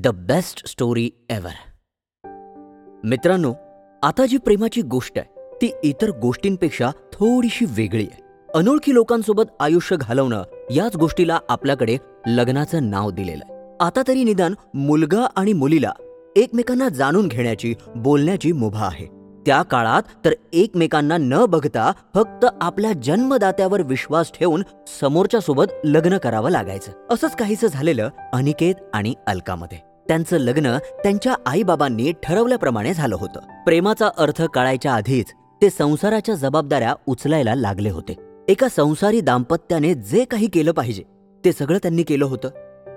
The best story ever. मित्रांनो आता जी प्रेमाची गोष्ट आहे ती इतर गोष्टींपेक्षा थोडीशी वेगळी आहे. अनोळखी लोकांसोबत आयुष्य घालवणं याच गोष्टीला आपल्याकडे लग्नाचं नाव दिलेलं आहे. आता तरी निदान मुलगा आणि मुलीला एकमेकांना जाणून घेण्याची बोलण्याची मुभा आहे. त्या काळात तर एकमेकांना न बघता फक्त आपल्या जन्मदात्यावर विश्वास ठेवून समोरच्या सोबत लग्न करावं लागायचं. असंच काहीसं झालेलं अनिकेत आणि अलकामध्ये. त्यांचं लग्न त्यांच्या आईबाबांनी ठरवल्याप्रमाणे झालं होतं. प्रेमाचा अर्थ कळायच्या आधीच ते संसाराच्या जबाबदाऱ्या उचलायला लागले होते. एका संसारी दाम्पत्याने जे काही केलं पाहिजे ते सगळं त्यांनी केलं होतं.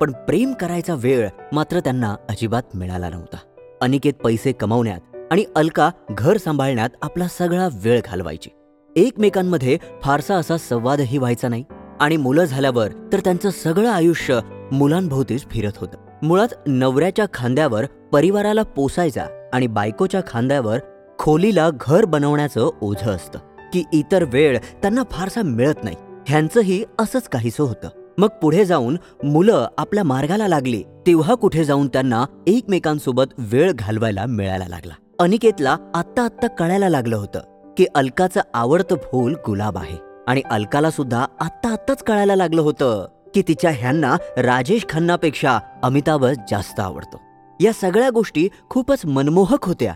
पण प्रेम करायचा वेळ मात्र त्यांना अजिबात मिळाला नव्हता. अनिकेत पैसे कमवण्यात आणि अलका घर सांभाळण्यात आपला सगळा वेळ घालवायची. एकमेकांमध्ये फारसा असा संवादही व्हायचा नाही आणि मुलं झाल्यावर तर त्यांचं सगळं आयुष्य मुलांभोवतीच फिरत होतं. मुळात नवऱ्याच्या खांद्यावर परिवाराला पोसायचा आणि बायकोच्या खांद्यावर खोलीला घर बनवण्याचं ओझं असतं. की इतर वेळ त्यांना फारसा मिळत नाही. ह्यांचंही असंच काहीसं होतं. मग पुढे जाऊन मुलं आपल्या मार्गाला लागली तेव्हा कुठे जाऊन त्यांना एकमेकांसोबत वेळ घालवायला मिळायला लागला. अनिकेतला आत्ता आत्ता कळायला लागलं होतं की अलकाचं आवडतं फूल गुलाब आहे. आणि अलकाला सुद्धा आत्ता आत्ताच कळायला लागलं होतं. की तिच्या ह्यांना राजेश खन्नापेक्षा अमिताभच जास्त आवडतो. या सगळ्या गोष्टी खूपच मनमोहक होत्या.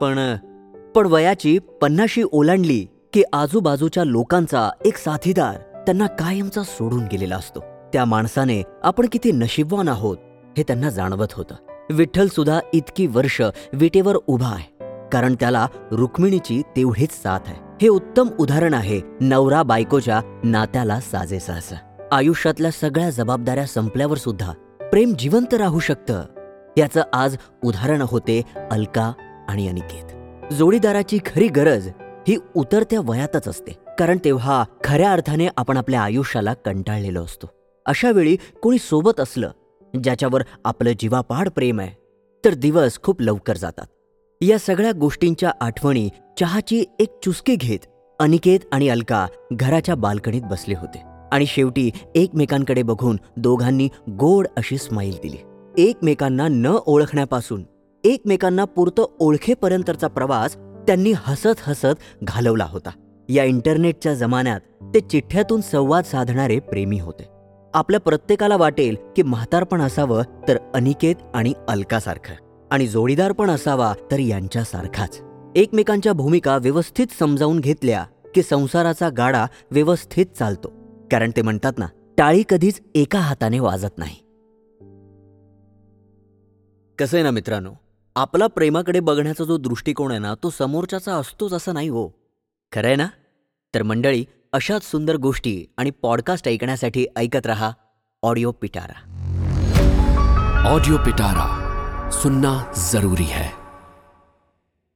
पण पण वयाची पन्नाशी ओलांडली की आजूबाजूच्या लोकांचा एक साथीदार त्यांना कायमचा सोडून गेलेला असतो. त्या माणसाने आपण किती नशीबवान आहोत हे त्यांना जाणवत होतं. विठ्ठल सुद्धा इतकी वर्ष विटेवर उभा आहे. कारण त्याला रुक्मिणीची तेवढीच साथ आहे. हे उत्तम उदाहरण आहे नवरा बायकोच्या नात्याला साजेसं असं. आयुष्यातल्या सगळ्या जबाबदाऱ्या संपल्यावर सुद्धा प्रेम जिवंत राहू शकतं. याचं आज उदाहरण होते अलका आणि अनिकेत. जोडीदाराची खरी गरज ही उतरत्या वयातच असते. कारण तेव्हा खऱ्या अर्थाने आपण आपल्या आयुष्याला कंटाळलेलो असतो. अशा वेळी कोणी सोबत असलं ज्याच्यावर आपलं जीवापाड प्रेम आहे तर दिवस खूप लवकर जातात. या सगळ्या गोष्टींच्या आठवणी चहाची एक चुस्की घेत अनिकेत आणि अलका घराच्या बाल्कनीत बसले होते. आणि शेवटी एकमेकांकडे बघून दोघांनी गोड अशी स्माईल दिली. एकमेकांना न ओळखण्यापासून एकमेकांना पुरतं ओळखेपर्यंतचा प्रवास त्यांनी हसत हसत घालवला होता. या इंटरनेटच्या जमान्यात ते चिठ्ठ्यातून संवाद साधणारे प्रेमी होते. आपल्या प्रत्येकाला वाटेल की म्हातारपण असावं तर अनिकेत आणि अलकासारखं आणि जोडीदार पण असावा तर यांच्यासारखाच. एकमेकांच्या भूमिका व्यवस्थित समजावून घेतल्या की संसाराचा गाडा व्यवस्थित चालतो. कारण ते म्हणतात ना टाळी कधीच एका हाताने वाजत नाही. कसं आहे ना मित्रांनो आपला प्रेमाकडे बघण्याचा जो दृष्टिकोन आहे ना तो समोरच्याचा असतोच असं नाही हो. खरं आहे ना? तर मंडळी अशाच सुंदर गोष्टी आणि पॉडकास्ट ऐकण्यासाठी ऐकत रहा ऑडिओ पिटारा ऑडिओ पिटारा सुनना जरूरी है.